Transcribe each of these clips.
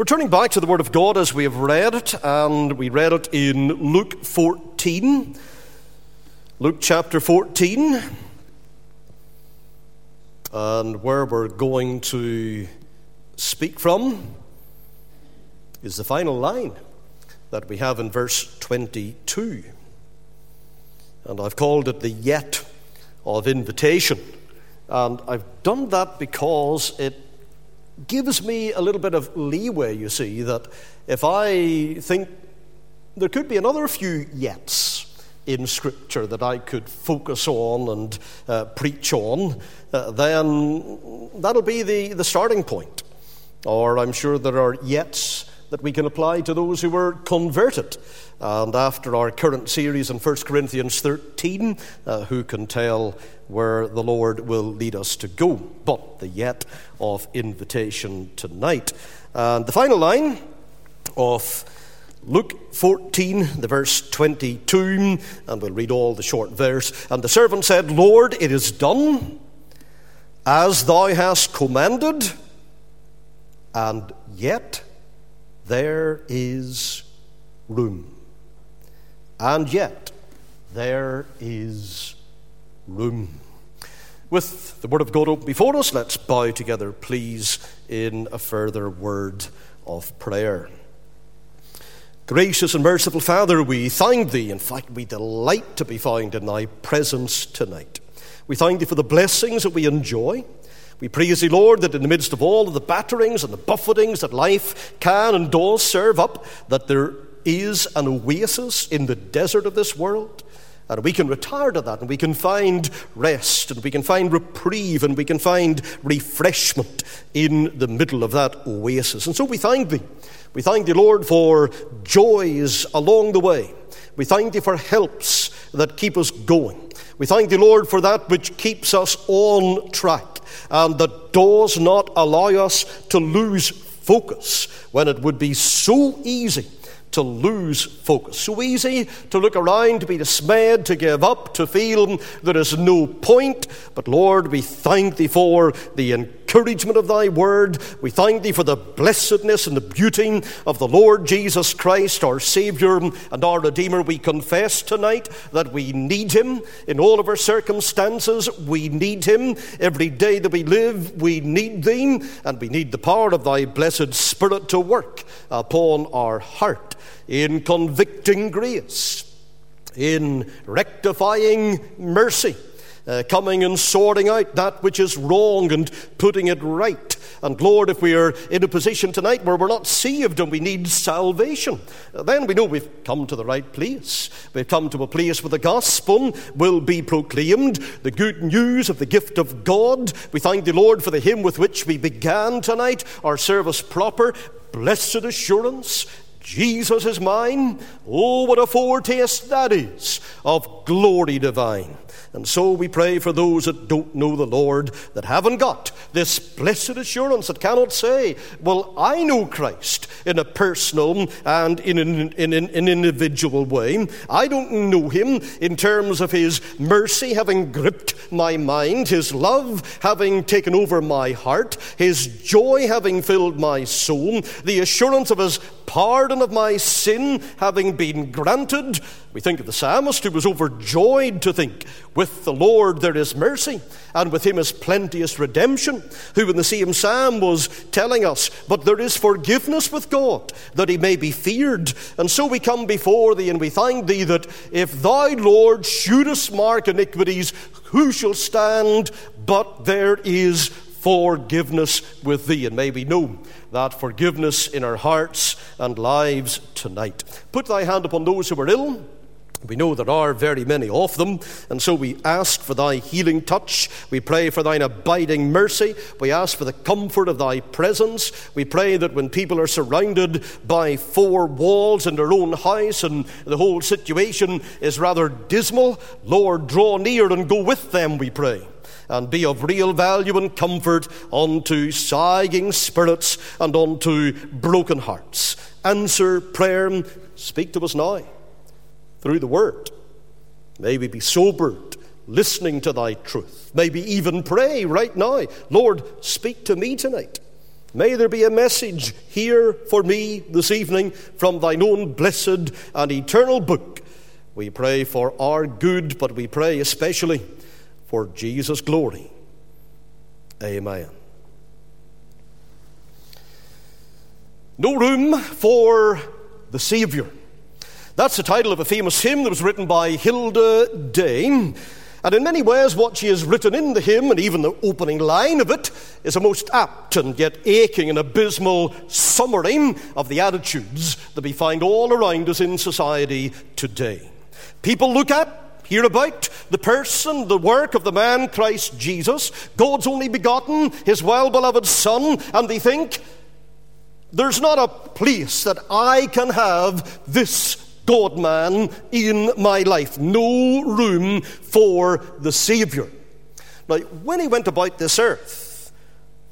We're turning back to the Word of God as we have read it, and we read it in Luke 14. Luke chapter 14. And where we're going to speak from is the final line that we have in verse 22. And I've called it the yet of invitation. And I've done that because it gives me a little bit of leeway, you see, that if I think there could be another few yets in Scripture that I could focus on and uh, preach on, uh, then that'll be the, the starting point. Or I'm sure there are yets that we can apply to those who were converted. And after our current series in 1 Corinthians 13, uh, who can tell where the Lord will lead us to go? But the yet of invitation tonight. And the final line of Luke 14, the verse 22, and we'll read all the short verse. And the servant said, Lord, it is done as thou hast commanded, and yet there is room. And yet, there is room. With the Word of God open before us, let's bow together, please, in a further word of prayer. Gracious and merciful Father, we thank Thee. In fact, we delight to be found in Thy presence tonight. We thank Thee for the blessings that we enjoy. We praise Thee, Lord, that in the midst of all of the batterings and the buffetings that life can and does serve up, that there is an oasis in the desert of this world. And we can retire to that and we can find rest and we can find reprieve and we can find refreshment in the middle of that oasis. And so we thank Thee. We thank Thee, Lord, for joys along the way. We thank Thee for helps that keep us going. We thank Thee, Lord, for that which keeps us on track Um, and that does not allow us to lose focus when it would be so easy to lose focus. So easy to look around, to be dismayed, to give up, to feel there is no point. But Lord, we thank Thee for the encouragement of Thy word. We thank Thee for the blessedness and the beauty of the Lord Jesus Christ, our Savior and our Redeemer. We confess tonight that we need Him in all of our circumstances. We need Him every day that we live. We need Thee, and we need the power of Thy blessed Spirit to work upon our heart in convicting grace, in rectifying mercy, uh, coming and sorting out that which is wrong and putting it right. And Lord, if we are in a position tonight where we're not saved and we need salvation, then we know we've come to the right place. We've come to a place where the gospel will be proclaimed, the good news of the gift of God. We thank the Lord for the hymn with which we began tonight, our service proper. Blessed assurance, Jesus is mine. Oh, what a foretaste that is of glory divine. And so we pray for those that don't know the Lord, that haven't got this blessed assurance, that cannot say, Well, I know Christ in a personal and in an, in an, an individual way. I don't know him in terms of his mercy having gripped my mind, his love having taken over my heart, his joy having filled my soul, the assurance of his pardon of my sin having been granted. We think of the psalmist who was overjoyed to think, with the Lord there is mercy, and with him is plenteous redemption, who in the same psalm was telling us, but there is forgiveness with God, that he may be feared. And so we come before thee, and we thank thee that if thou, Lord, shouldest mark iniquities, who shall stand? But there is forgiveness with thee. And may we know that forgiveness in our hearts and lives tonight. Put thy hand upon those who are ill. We know there are very many of them, and so we ask for thy healing touch. We pray for thine abiding mercy. We ask for the comfort of thy presence. We pray that when people are surrounded by four walls in their own house and the whole situation is rather dismal, Lord, draw near and go with them, we pray and be of real value and comfort unto sighing spirits and unto broken hearts. Answer prayer, speak to us now through the word. May we be sobered, listening to thy truth. Maybe even pray right now, Lord, speak to me tonight. May there be a message here for me this evening from thine own blessed and eternal book. We pray for our good, but we pray especially for Jesus' glory. Amen. No room for the Saviour. That's the title of a famous hymn that was written by Hilda Day. And in many ways, what she has written in the hymn, and even the opening line of it, is a most apt and yet aching and abysmal summary of the attitudes that we find all around us in society today. People look at, hear about the person, the work of the man Christ Jesus, God's only begotten, his well beloved Son, and they think, there's not a place that I can have this God man in my life. No room for the Saviour. Now, when he went about this earth,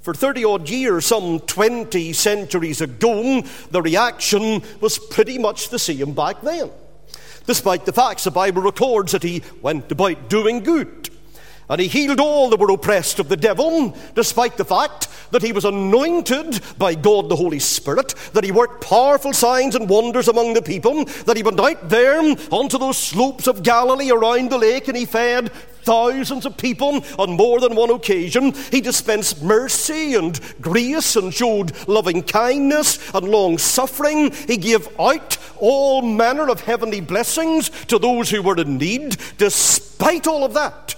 for 30 odd years, some 20 centuries ago, the reaction was pretty much the same back then. Despite the facts, the Bible records that he went about doing good. And he healed all that were oppressed of the devil, despite the fact that he was anointed by God the Holy Spirit, that he worked powerful signs and wonders among the people, that he went out there onto those slopes of Galilee around the lake and he fed thousands of people on more than one occasion. He dispensed mercy and grace and showed loving kindness and long suffering. He gave out all manner of heavenly blessings to those who were in need. Despite all of that,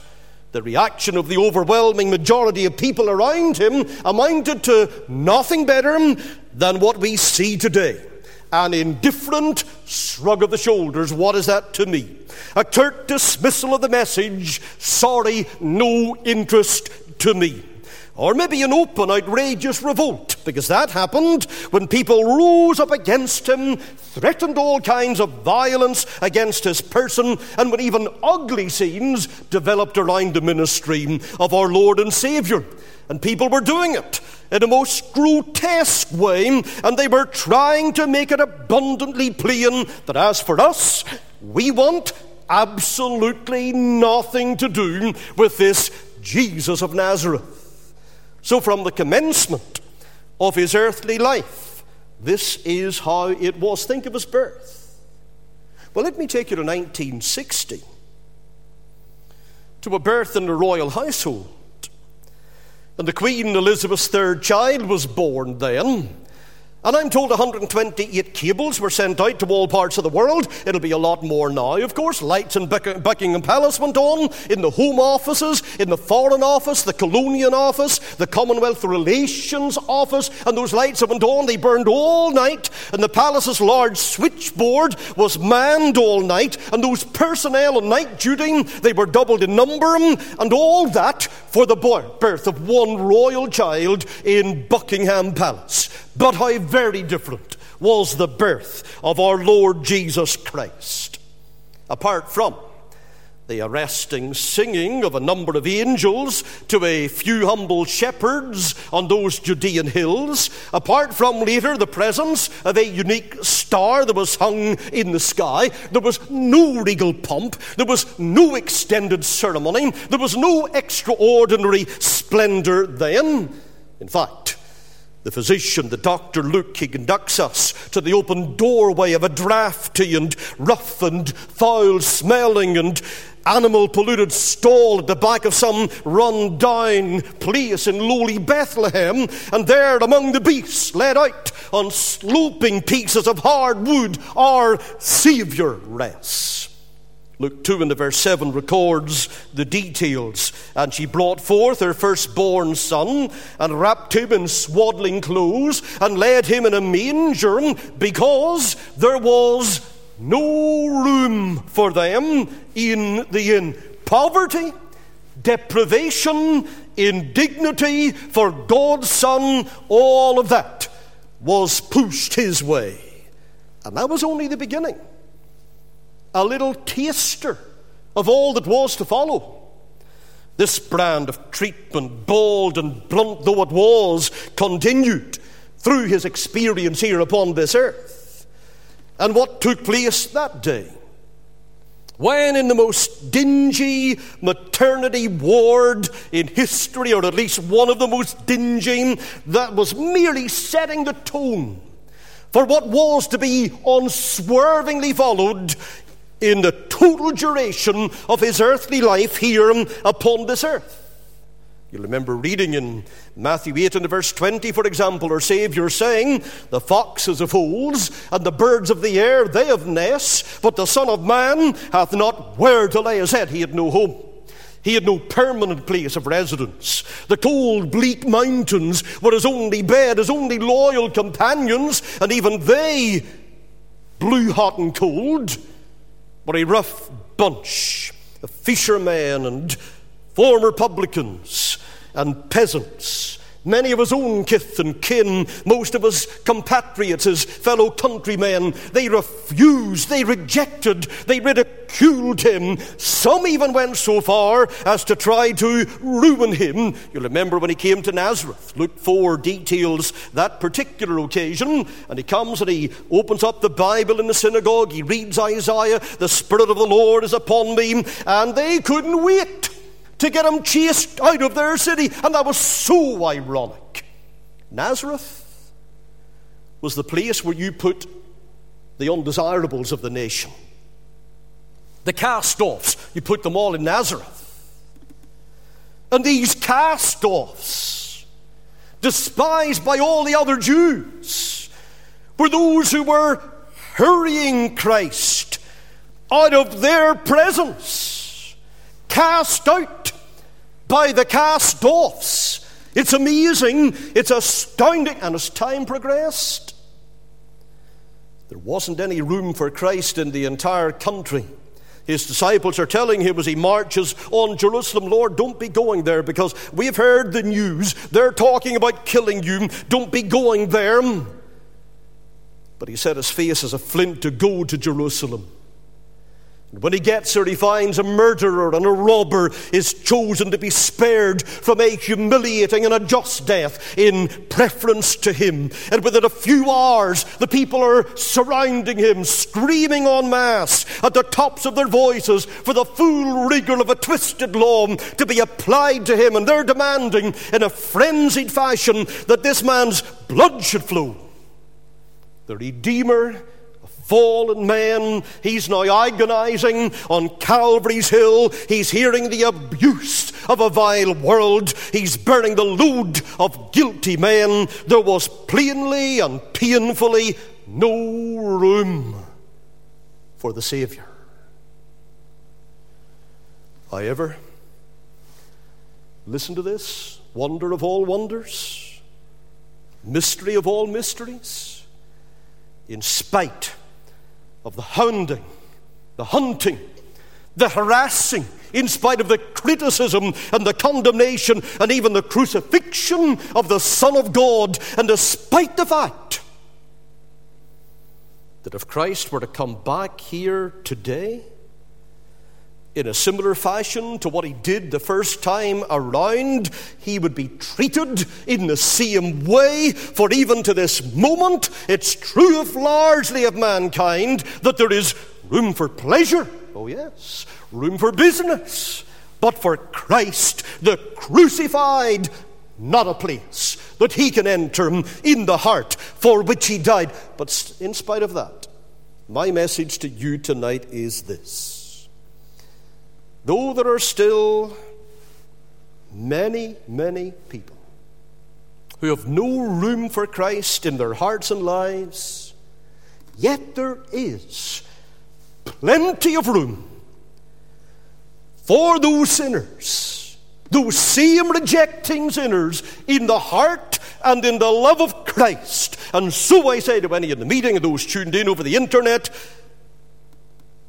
the reaction of the overwhelming majority of people around him amounted to nothing better than what we see today an indifferent shrug of the shoulders. What is that to me? A curt dismissal of the message. Sorry, no interest to me. Or maybe an open, outrageous revolt, because that happened when people rose up against him, threatened all kinds of violence against his person, and when even ugly scenes developed around the ministry of our Lord and Saviour. And people were doing it in a most grotesque way, and they were trying to make it abundantly plain that as for us, we want absolutely nothing to do with this Jesus of Nazareth. So, from the commencement of his earthly life, this is how it was. Think of his birth. Well, let me take you to 1960 to a birth in the royal household. And the Queen Elizabeth's third child was born then. And I'm told 128 cables were sent out to all parts of the world. It'll be a lot more now, of course. Lights in Buckingham Palace went on, in the Home Offices, in the Foreign Office, the Colonial Office, the Commonwealth Relations Office, and those lights that went on, they burned all night, and the palace's large switchboard was manned all night, and those personnel on night duty, they were doubled in number, and all that for the birth of one royal child in Buckingham Palace. But how very different was the birth of our Lord Jesus Christ. Apart from the arresting singing of a number of angels to a few humble shepherds on those Judean hills, apart from later the presence of a unique star that was hung in the sky, there was no regal pomp, there was no extended ceremony, there was no extraordinary splendor then. In fact, the physician, the doctor Luke, he conducts us to the open doorway of a drafty and rough and foul smelling and animal polluted stall at the back of some run down place in lowly Bethlehem, and there among the beasts, led out on sloping pieces of hard wood, our Saviour rests. Luke 2 in the verse 7 records the details. And she brought forth her firstborn son and wrapped him in swaddling clothes and laid him in a manger because there was no room for them in the inn. Poverty, deprivation, indignity for God's Son, all of that was pushed his way. And that was only the beginning a little taster of all that was to follow. This brand of treatment, bold and blunt though it was, continued through his experience here upon this earth. And what took place that day? when in the most dingy maternity ward in history, or at least one of the most dingy, that was merely setting the tone for what was to be unswervingly followed in the total duration of his earthly life here upon this earth. You'll remember reading in Matthew 8 and verse 20, for example, our Saviour saying, The foxes have holes, and the birds of the air, they have nests, but the Son of Man hath not where to lay his head. He had no home. He had no permanent place of residence. The cold, bleak mountains were his only bed, his only loyal companions, and even they blew hot and cold, were a rough bunch of fishermen and former publicans and peasants, many of his own kith and kin, most of his compatriots, his fellow countrymen, they refused, they rejected, they ridiculed him. Some even went so far as to try to ruin him. You'll remember when he came to Nazareth. Luke 4 details that particular occasion. And he comes and he opens up the Bible in the synagogue. He reads Isaiah, The Spirit of the Lord is upon me. And they couldn't wait to get them chased out of their city. And that was so ironic. Nazareth was the place where you put the undesirables of the nation. The cast offs, you put them all in Nazareth. And these cast offs, despised by all the other Jews, were those who were hurrying Christ out of their presence, cast out by the cast offs. It's amazing, it's astounding, and as time progressed, there wasn't any room for Christ in the entire country. His disciples are telling him as he marches on Jerusalem, Lord, don't be going there because we've heard the news. They're talking about killing you. Don't be going there. But he set his face as a flint to go to Jerusalem. When he gets there, he finds a murderer and a robber is chosen to be spared from a humiliating and a just death in preference to him. And within a few hours, the people are surrounding him, screaming en masse at the tops of their voices for the full rigor of a twisted law to be applied to him. And they're demanding in a frenzied fashion that this man's blood should flow. The Redeemer fallen man. He's now agonizing on Calvary's Hill. He's hearing the abuse of a vile world. He's bearing the load of guilty men. There was plainly and painfully no room for the Savior. However, listen to this wonder of all wonders, mystery of all mysteries. In spite of the hounding, the hunting, the harassing, in spite of the criticism and the condemnation and even the crucifixion of the Son of God, and despite the fact that if Christ were to come back here today, in a similar fashion to what he did the first time around, he would be treated in the same way. For even to this moment, it's true of largely of mankind that there is room for pleasure. Oh, yes, room for business. But for Christ, the crucified, not a place that he can enter in the heart for which he died. But in spite of that, my message to you tonight is this Though there are still many, many people who have no room for Christ in their hearts and lives, yet there is plenty of room for those sinners, those same rejecting sinners in the heart and in the love of Christ. And so I say to any in the meeting and those tuned in over the internet,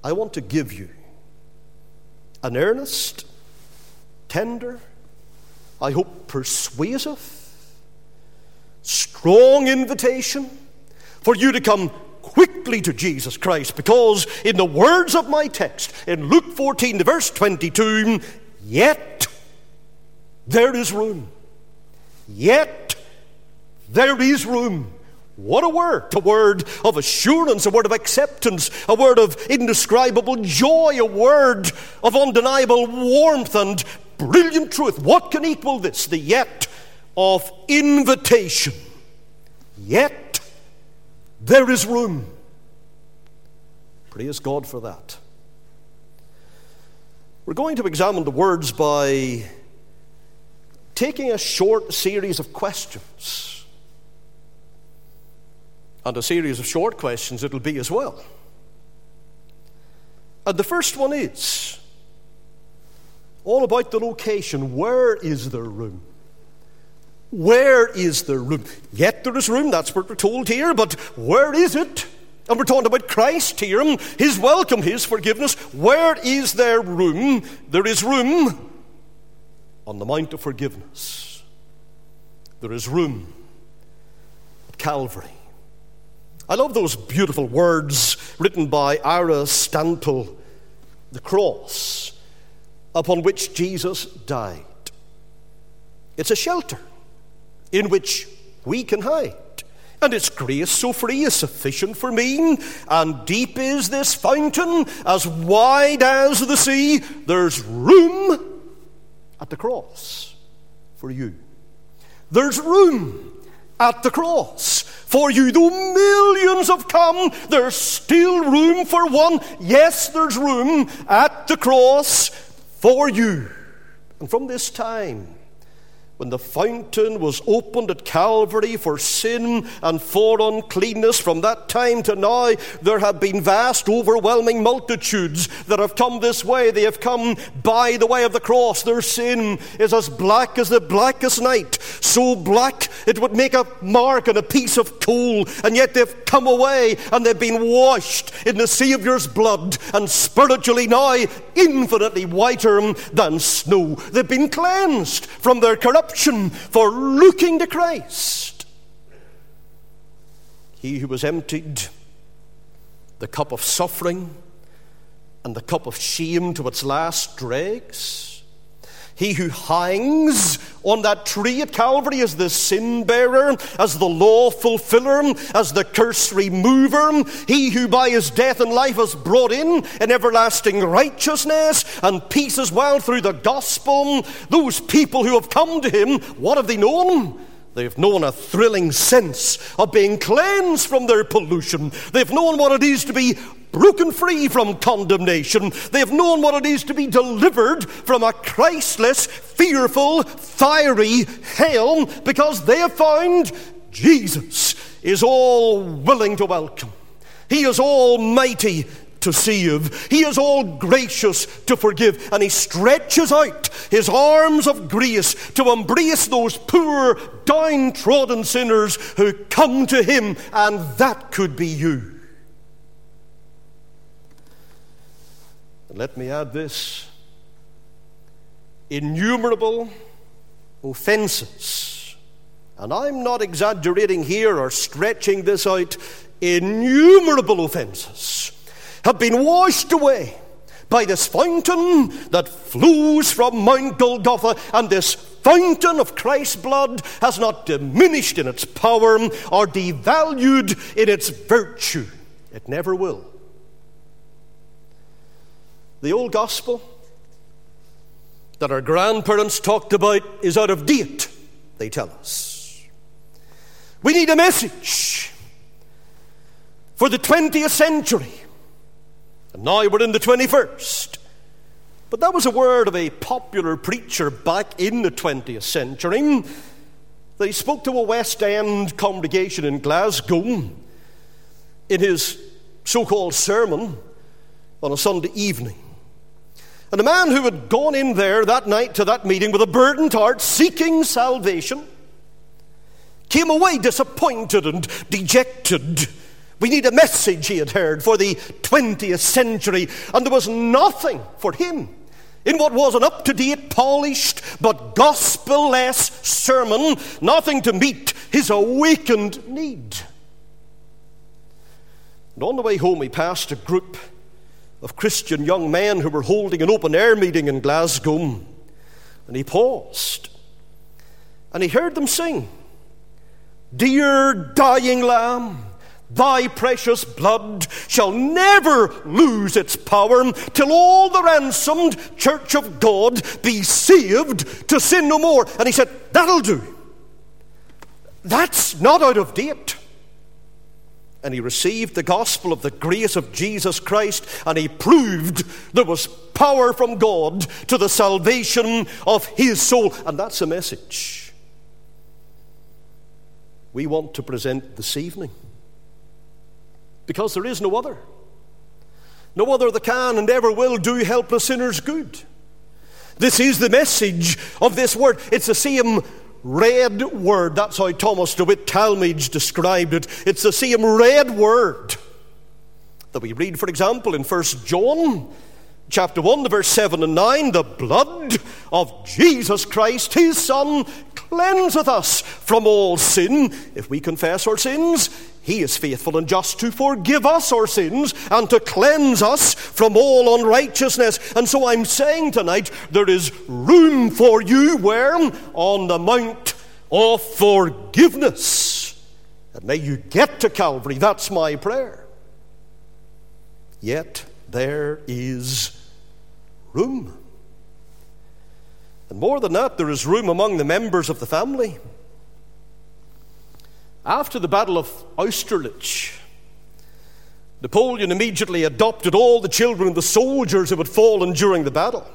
I want to give you an earnest, tender, I hope persuasive, strong invitation for you to come quickly to Jesus Christ because, in the words of my text, in Luke 14, the verse 22, yet there is room. Yet there is room. What a word! A word of assurance, a word of acceptance, a word of indescribable joy, a word of undeniable warmth and brilliant truth. What can equal this? The yet of invitation. Yet there is room. Praise God for that. We're going to examine the words by taking a short series of questions. And a series of short questions it'll be as well. And the first one is all about the location. Where is there room? Where is there room? Yet there is room, that's what we're told here, but where is it? And we're talking about Christ here, His welcome, His forgiveness. Where is there room? There is room on the Mount of Forgiveness. There is room at Calvary. I love those beautiful words written by Ira Stanphill, the cross upon which Jesus died. It's a shelter in which we can hide. And its grace so free is sufficient for me, and deep is this fountain, as wide as the sea. There's room at the cross for you. There's room at the cross for you. Though millions have come, there's still room for one. Yes, there's room at the cross for you. And from this time, when the fountain was opened at Calvary for sin and for uncleanness, from that time to now, there have been vast, overwhelming multitudes that have come this way. They have come by the way of the cross. Their sin is as black as the blackest night, so black it would make a mark on a piece of coal, and yet they've come away and they've been washed in the Saviour's blood, and spiritually now infinitely whiter than snow. They've been cleansed from their corruption option for looking to Christ. He who was emptied the cup of suffering and the cup of shame to its last dregs he who hangs on that tree at Calvary as the sin bearer, as the law fulfiller, as the curse remover, he who by his death and life has brought in an everlasting righteousness and peace as well through the gospel, those people who have come to him, what have they known? They've known a thrilling sense of being cleansed from their pollution. They've known what it is to be broken free from condemnation. They've known what it is to be delivered from a Christless, fearful, fiery hell because they have found Jesus is all willing to welcome. He is almighty to save. He is all gracious to forgive, and He stretches out His arms of grace to embrace those poor, downtrodden sinners who come to Him, and that could be you. Let me add this innumerable offenses. And I'm not exaggerating here or stretching this out. Innumerable offenses have been washed away by this fountain that flows from Mount Golgotha, and this fountain of Christ's blood has not diminished in its power or devalued in its virtue. It never will. The old gospel that our grandparents talked about is out of date, they tell us. We need a message for the 20th century. And now we're in the 21st. But that was a word of a popular preacher back in the 20th century. He spoke to a West End congregation in Glasgow in his so called sermon on a Sunday evening. And a man who had gone in there that night to that meeting with a burdened heart, seeking salvation, came away disappointed and dejected we need a message he had heard for the 20th century, and there was nothing for him in what was an up to date, polished, but gospel less sermon, nothing to meet his awakened need. And on the way home, he passed a group of Christian young men who were holding an open air meeting in Glasgow, and he paused and he heard them sing. Dear dying lamb, thy precious blood shall never lose its power till all the ransomed church of God be saved to sin no more. And he said, That'll do. That's not out of date. And he received the gospel of the grace of Jesus Christ, and he proved there was power from God to the salvation of his soul. And that's a message we want to present this evening. Because there is no other. No other that can and ever will do helpless sinners good. This is the message of this word. It's the same red word. That's how Thomas de Witt Talmage described it. It's the same red word that we read, for example, in 1 John chapter 1, the verse 7 and 9, the blood of Jesus Christ, his Son, cleanseth us from all sin. If we confess our sins, he is faithful and just to forgive us our sins and to cleanse us from all unrighteousness. And so I'm saying tonight there is room for you where? On the Mount of Forgiveness. And may you get to Calvary. That's my prayer. Yet there is room. And more than that, there is room among the members of the family. After the Battle of Austerlitz, Napoleon immediately adopted all the children of the soldiers who had fallen during the battle.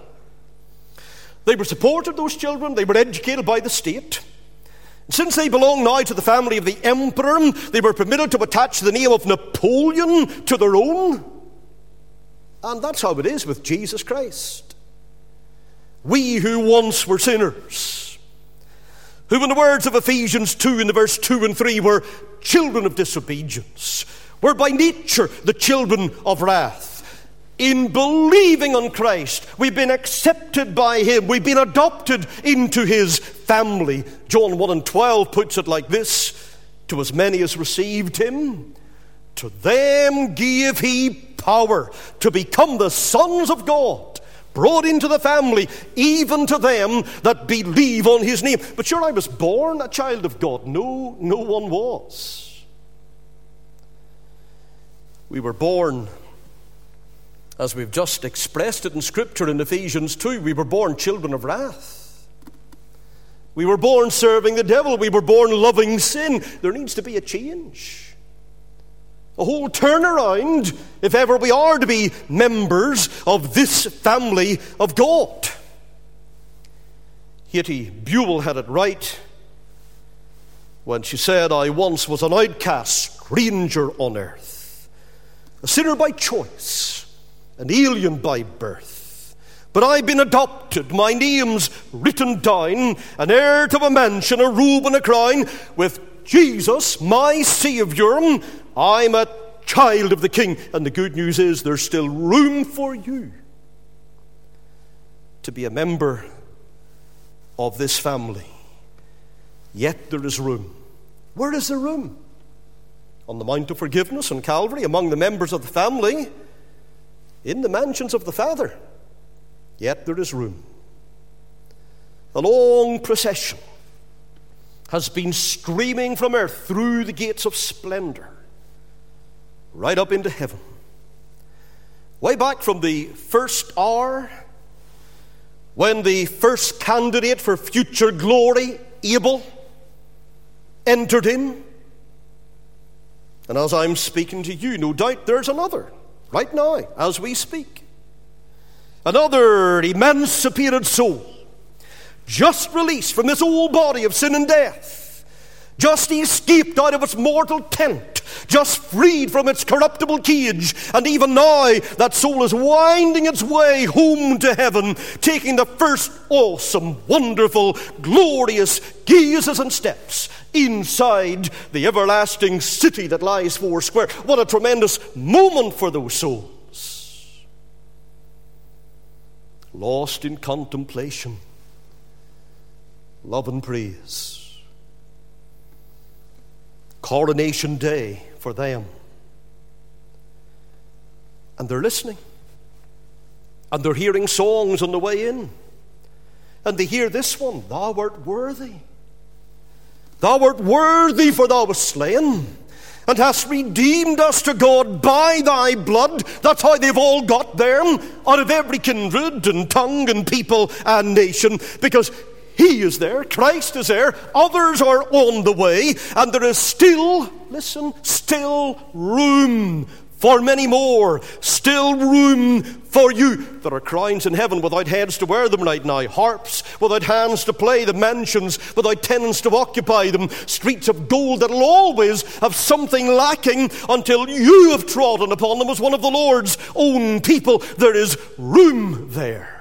They were supported, those children, they were educated by the state. Since they belonged now to the family of the emperor, they were permitted to attach the name of Napoleon to their own. And that's how it is with Jesus Christ. We who once were sinners, who, in the words of Ephesians 2 in the verse 2 and 3, were children of disobedience, were by nature the children of wrath. In believing on Christ, we've been accepted by Him. We've been adopted into His family. John 1 and 12 puts it like this To as many as received Him, to them gave He power to become the sons of God brought into the family, even to them that believe on his name. But sure, I was born a child of God. No, no one was. We were born, as we've just expressed it in Scripture in Ephesians 2, we were born children of wrath. We were born serving the devil. We were born loving sin. There needs to be a change a whole turnaround if ever we are to be members of this family of God. Hattie Buell had it right when she said, I once was an outcast, stranger on earth, a sinner by choice, an alien by birth. But I've been adopted, my name's written down, an heir to a mansion, a robe, and a crown, with Jesus, my Saviour, I'm a child of the King. And the good news is there's still room for you to be a member of this family. Yet there is room. Where is the room? On the Mount of Forgiveness on Calvary, among the members of the family, in the mansions of the Father. Yet there is room. A long procession has been streaming from earth through the gates of splendor, right up into heaven. Way back from the first hour, when the first candidate for future glory, Abel, entered in. And as I'm speaking to you, no doubt there's another, right now, as we speak. Another emancipated soul just released from this old body of sin and death, just escaped out of its mortal tent, just freed from its corruptible cage, and even now that soul is winding its way home to heaven, taking the first awesome, wonderful, glorious gazes and steps inside the everlasting city that lies four square. What a tremendous moment for those souls. Lost in contemplation love and praise. Coronation day for them. And they're listening. And they're hearing songs on the way in. And they hear this one Thou art worthy. Thou art worthy, for thou wast slain, and hast redeemed us to God by thy blood. That's how they've all got there, out of every kindred and tongue and people and nation, because he is there, Christ is there, others are on the way, and there is still, listen, still room for many more. Still room for you. There are crowns in heaven without heads to wear them right now, harps without hands to play them, mansions without tenants to occupy them, streets of gold that'll always have something lacking until you have trodden upon them as one of the Lord's own people. There is room there.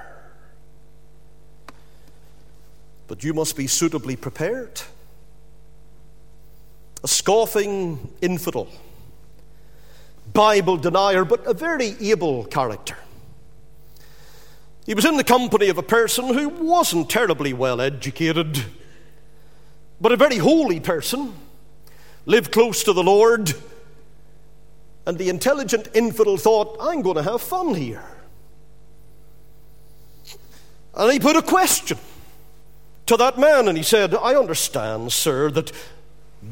But you must be suitably prepared. A scoffing infidel Bible denier, but a very able character. He was in the company of a person who wasn't terribly well educated, but a very holy person, lived close to the Lord, and the intelligent infidel thought, I'm going to have fun here. And he put a question to that man, and he said, I understand, sir, that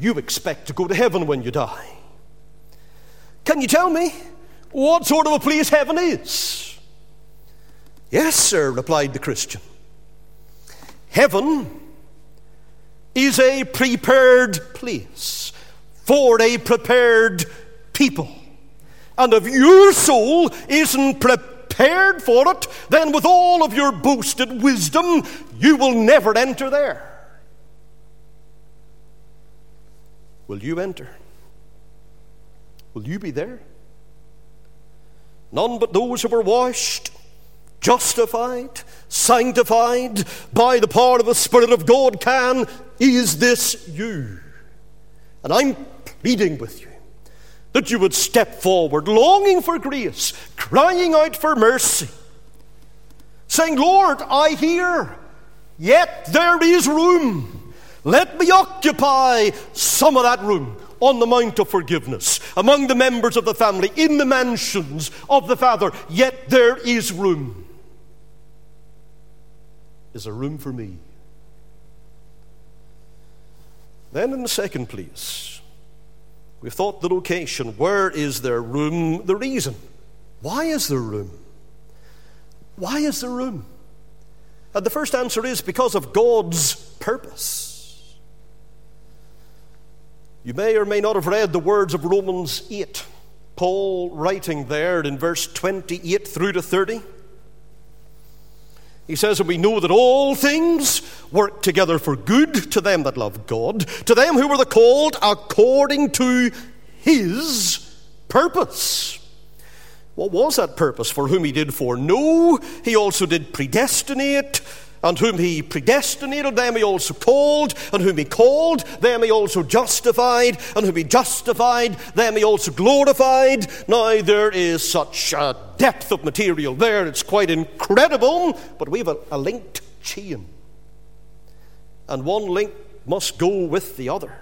you expect to go to heaven when you die. Can you tell me what sort of a place heaven is? Yes, sir, replied the Christian. Heaven is a prepared place for a prepared people. And if your soul isn't prepared for it, then with all of your boasted wisdom, you will never enter there. Will you enter? Will you be there? None but those who were washed, justified, sanctified by the power of the Spirit of God can. Is this you? And I'm pleading with you that you would step forward, longing for grace, crying out for mercy, saying, Lord, I hear, yet there is room. Let me occupy some of that room on the Mount of Forgiveness, among the members of the family, in the mansions of the Father, yet there is room. Is there room for me? Then, in the second place, we've thought the location. Where is there room? The reason. Why is there room? Why is there room? And the first answer is because of God's purpose. You may or may not have read the words of Romans 8. Paul writing there in verse 28 through to 30. He says, And we know that all things work together for good to them that love God, to them who were the called according to his purpose. What was that purpose? For whom he did foreknow, he also did predestinate and whom he predestinated, them he also called, and whom he called, them he also justified, and whom he justified, them he also glorified. Now there is such a depth of material there, it's quite incredible, but we have a, a linked chain. And one link must go with the other.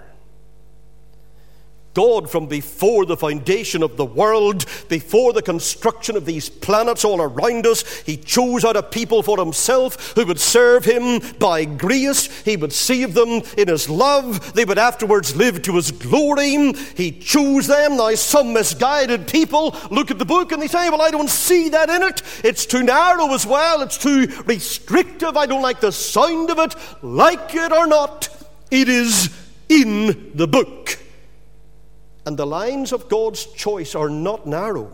God, from before the foundation of the world, before the construction of these planets all around us, He chose out a people for Himself who would serve Him by grace. He would save them in His love. They would afterwards live to His glory. He chose them. Now, some misguided people look at the book and they say, Well, I don't see that in it. It's too narrow as well. It's too restrictive. I don't like the sound of it. Like it or not, it is in the book. And the lines of God's choice are not narrow.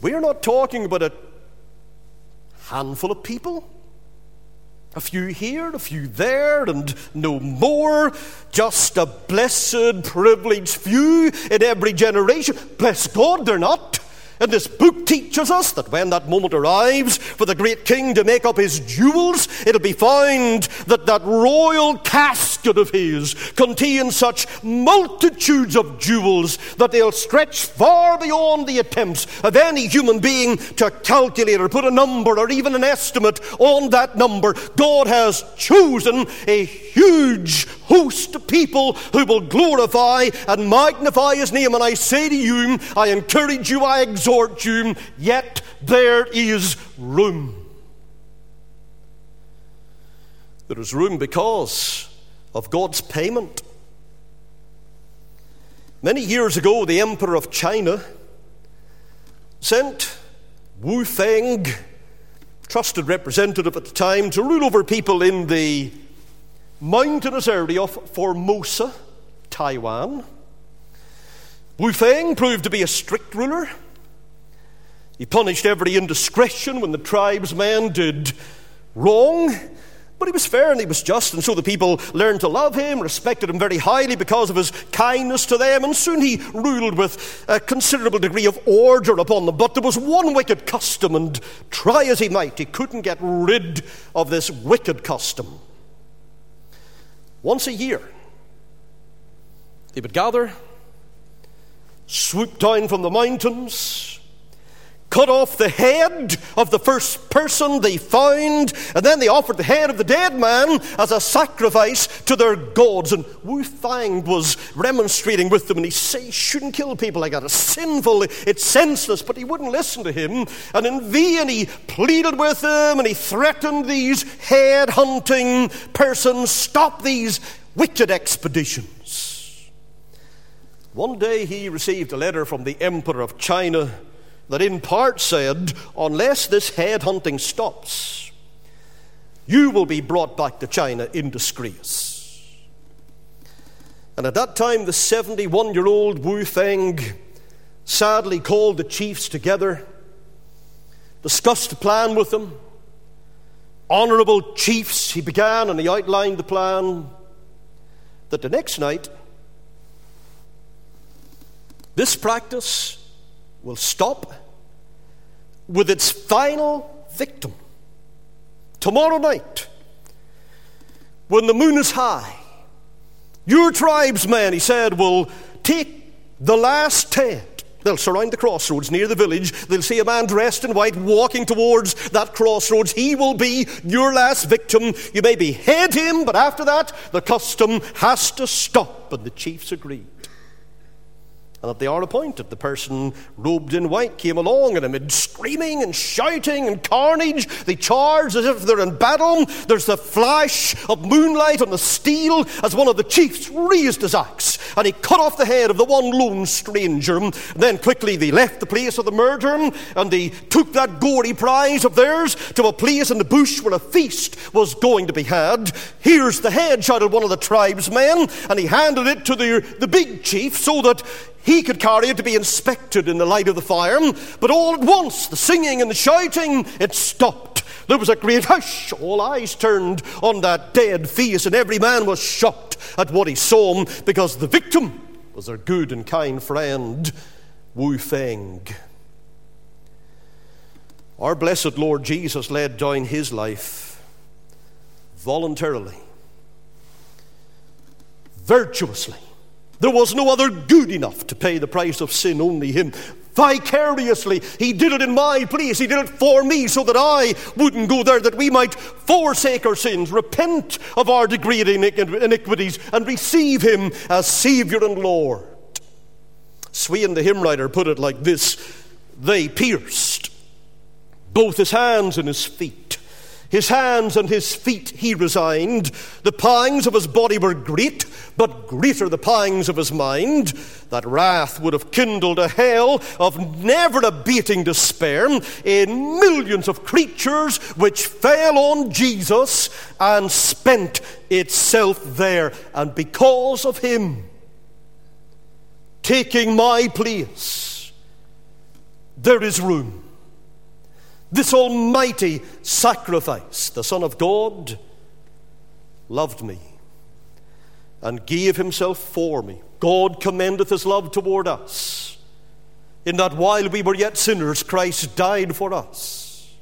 We're not talking about a handful of people, a few here, a few there, and no more. Just a blessed, privileged few in every generation. Bless God, they're not. And this book teaches us that when that moment arrives for the great king to make up his jewels, it'll be found that that royal casket of his contains such multitudes of jewels that they'll stretch far beyond the attempts of any human being to calculate or put a number or even an estimate on that number. God has chosen a huge host of people who will glorify and magnify his name. And I say to you, I encourage you, I exhort you, yet there is room. There is room because of God's payment. Many years ago, the Emperor of China sent Wu Feng, trusted representative at the time, to rule over people in the mountainous area of Formosa, Taiwan. Wu Feng proved to be a strict ruler. He punished every indiscretion when the tribesmen did wrong. But he was fair and he was just, and so the people learned to love him, respected him very highly because of his kindness to them, and soon he ruled with a considerable degree of order upon them. But there was one wicked custom, and try as he might, he couldn't get rid of this wicked custom. Once a year, they would gather, swoop down from the mountains, cut off the head of the first person they found, and then they offered the head of the dead man as a sacrifice to their gods. And Wu Feng was remonstrating with them, and he said, You shouldn't kill people like that. It's sinful, it's senseless, but he wouldn't listen to him. And in vain he pleaded with them, and he threatened these head hunting persons, stop these wicked expeditions. One day he received a letter from the Emperor of China that in part said, unless this head hunting stops, you will be brought back to China in disgrace. And at that time, the 71 year old Wu Feng sadly called the chiefs together, discussed the plan with them. Honorable chiefs, he began and he outlined the plan that the next night, this practice will stop with its final victim. Tomorrow night, when the moon is high, your tribesmen, he said, will take the last tent. They'll surround the crossroads near the village. They'll see a man dressed in white walking towards that crossroads. He will be your last victim. You may behead him, but after that, the custom has to stop. And the chiefs agreed. And at the hour appointed, the person robed in white came along, and amid screaming and shouting and carnage, they charge as if they're in battle. There's the flash of moonlight on the steel as one of the chiefs raised his axe, and he cut off the head of the one lone stranger. And then quickly they left the place of the murder, and they took that gory prize of theirs to a place in the bush where a feast was going to be had. Here's the head, shouted one of the tribesmen, and he handed it to the, the big chief so that he could carry it to be inspected in the light of the fire, but all at once, the singing and the shouting, it stopped. There was a great hush. All eyes turned on that dead face, and every man was shocked at what he saw, because the victim was their good and kind friend, Wu Feng. Our blessed Lord Jesus laid down his life voluntarily, virtuously there was no other good enough to pay the price of sin, only Him. Vicariously, He did it in my place. He did it for me so that I wouldn't go there, that we might forsake our sins, repent of our degrading iniquities, and receive Him as Saviour and Lord. Swain, the hymn writer, put it like this They pierced both His hands and His feet his hands and his feet he resigned. The pangs of his body were great, but greater the pangs of his mind. That wrath would have kindled a hell of never abating despair in millions of creatures which fell on Jesus and spent itself there. And because of him taking my place, there is room this almighty sacrifice, the Son of God loved me and gave himself for me. God commendeth his love toward us, in that while we were yet sinners, Christ died for us.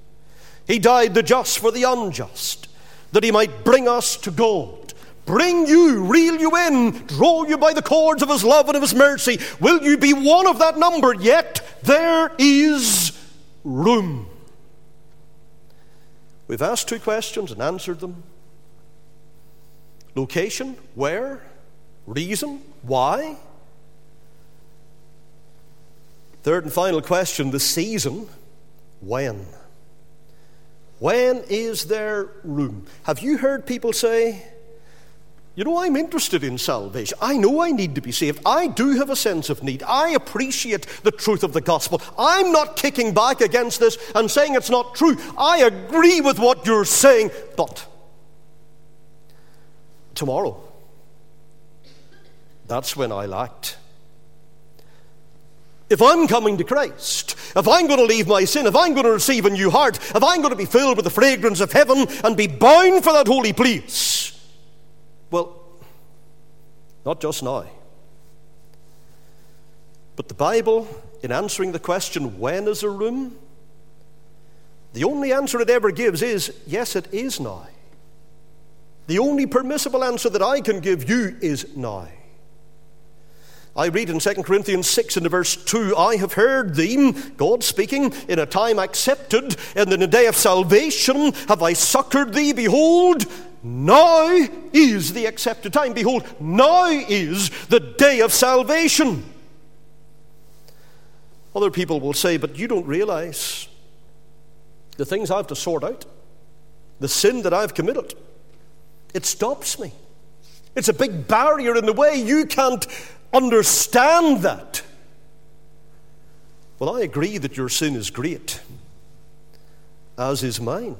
He died the just for the unjust, that he might bring us to God. Bring you, reel you in, draw you by the cords of his love and of his mercy. Will you be one of that number? Yet there is room. We've asked two questions and answered them. Location, where? Reason, why? Third and final question the season, when? When is there room? Have you heard people say, You know, I'm interested in salvation. I know I need to be saved. I do have a sense of need. I appreciate the truth of the gospel. I'm not kicking back against this and saying it's not true. I agree with what you're saying. But tomorrow, that's when I lacked. If I'm coming to Christ, if I'm going to leave my sin, if I'm going to receive a new heart, if I'm going to be filled with the fragrance of heaven and be bound for that holy place, well, not just now. But the Bible, in answering the question, when is a room? The only answer it ever gives is, yes, it is now. The only permissible answer that I can give you is now. I read in 2 Corinthians 6 in the verse 2 I have heard thee, God speaking, in a time accepted, and in the day of salvation have I succored thee. Behold, now is the accepted time. Behold, now is the day of salvation. Other people will say, but you don't realize the things I have to sort out, the sin that I've committed. It stops me. It's a big barrier in the way. You can't understand that. Well, I agree that your sin is great, as is mine.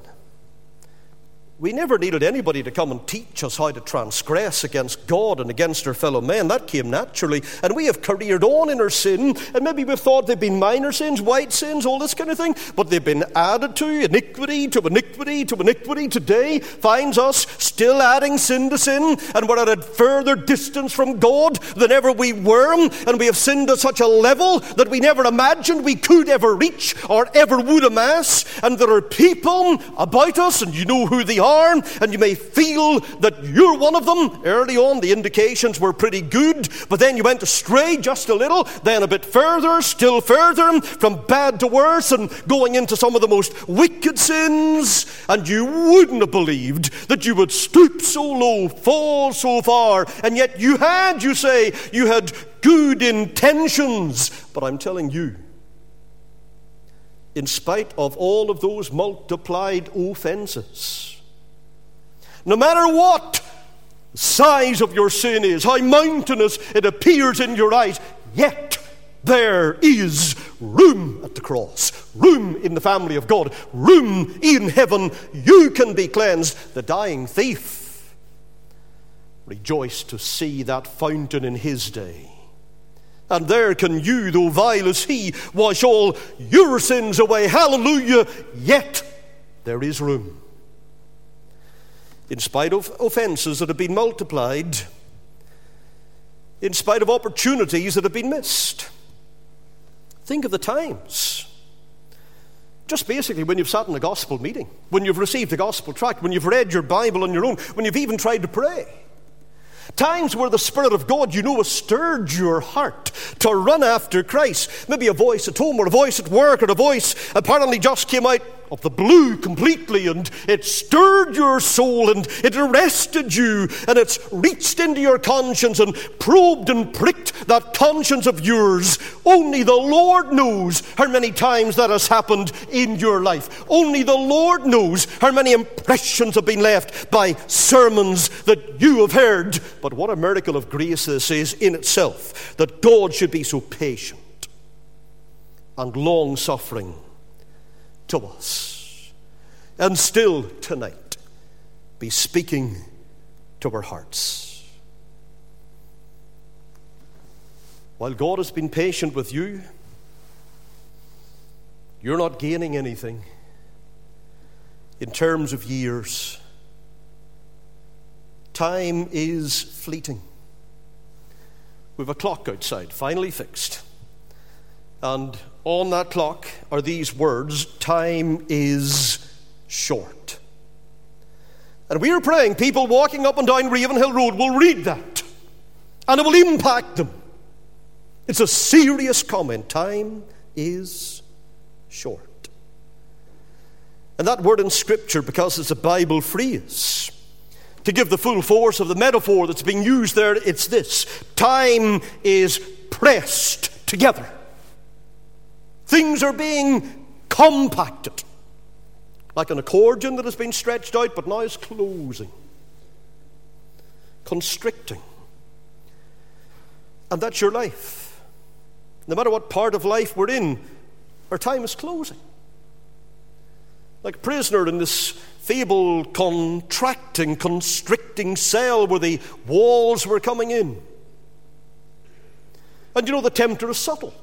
We never needed anybody to come and teach us how to transgress against God and against our fellow men. That came naturally. And we have careered on in our sin, and maybe we've thought they've been minor sins, white sins, all this kind of thing, but they've been added to iniquity to iniquity to iniquity. Today finds us still adding sin to sin, and we're at a further distance from God than ever we were, and we have sinned to such a level that we never imagined we could ever reach or ever would amass. And there are people about us, and you know who they are and you may feel that you're one of them. Early on, the indications were pretty good, but then you went astray just a little, then a bit further, still further, from bad to worse, and going into some of the most wicked sins. And you wouldn't have believed that you would stoop so low, fall so far, and yet you had, you say, you had good intentions. But I'm telling you, in spite of all of those multiplied offenses, no matter what size of your sin is, how mountainous it appears in your eyes, yet there is room at the cross, room in the family of God, room in heaven. You can be cleansed. The dying thief rejoiced to see that fountain in his day. And there can you, though vile as he, wash all your sins away. Hallelujah. Yet there is room in spite of offenses that have been multiplied, in spite of opportunities that have been missed. Think of the times. Just basically when you've sat in a gospel meeting, when you've received a gospel tract, when you've read your Bible on your own, when you've even tried to pray. Times where the Spirit of God, you know, has stirred your heart to run after Christ. Maybe a voice at home or a voice at work or a voice apparently just came out of the blue completely, and it stirred your soul and it arrested you, and it's reached into your conscience and probed and pricked that conscience of yours. Only the Lord knows how many times that has happened in your life. Only the Lord knows how many impressions have been left by sermons that you have heard. But what a miracle of grace this is in itself that God should be so patient and long suffering to us. And still tonight, be speaking to our hearts. While God has been patient with you, you're not gaining anything in terms of years. Time is fleeting. We have a clock outside, finally fixed. And on that clock are these words Time is short. And we are praying people walking up and down Ravenhill Road will read that and it will impact them. It's a serious comment. Time is short. And that word in Scripture, because it's a Bible phrase, to give the full force of the metaphor that's being used there, it's this time is pressed together. Things are being compacted, like an accordion that has been stretched out but now is closing. constricting. And that's your life. No matter what part of life we're in, our time is closing. Like a prisoner in this feeble, contracting, constricting cell where the walls were coming in. And you know, the tempter is subtle.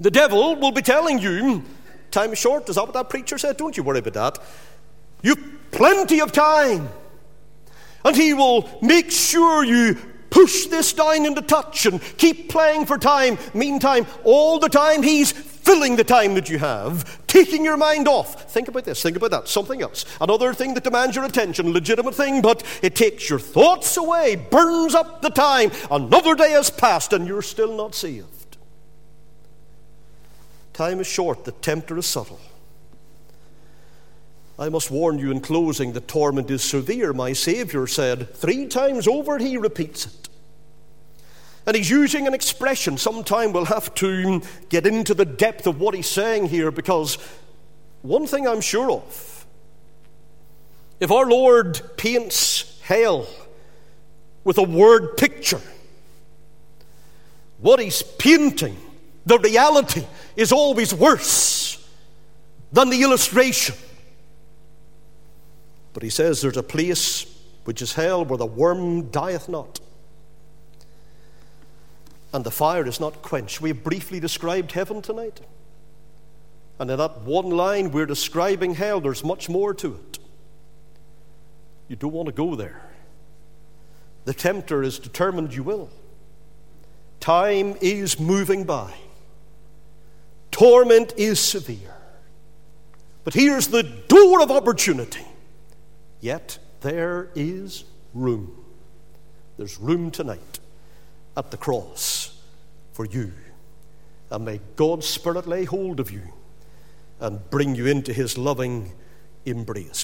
The devil will be telling you, time is short. Is that what that preacher said? Don't you worry about that. You've plenty of time. And he will make sure you push this down into touch and keep playing for time. Meantime, all the time he's filling the time that you have, taking your mind off. Think about this, think about that, something else. Another thing that demands your attention, legitimate thing, but it takes your thoughts away, burns up the time. Another day has passed and you're still not saved. Time is short, the tempter is subtle. I must warn you in closing the torment is severe, my Saviour said. Three times over he repeats it. And he's using an expression. Sometime we'll have to get into the depth of what he's saying here because one thing I'm sure of if our Lord paints hell with a word picture, what he's painting, the reality, is always worse than the illustration. But he says there's a place which is hell where the worm dieth not and the fire is not quenched. We briefly described heaven tonight. And in that one line, we're describing hell. There's much more to it. You don't want to go there. The tempter is determined you will. Time is moving by. Torment is severe. But here's the door of opportunity. Yet there is room. There's room tonight at the cross for you. And may God's Spirit lay hold of you and bring you into his loving embrace.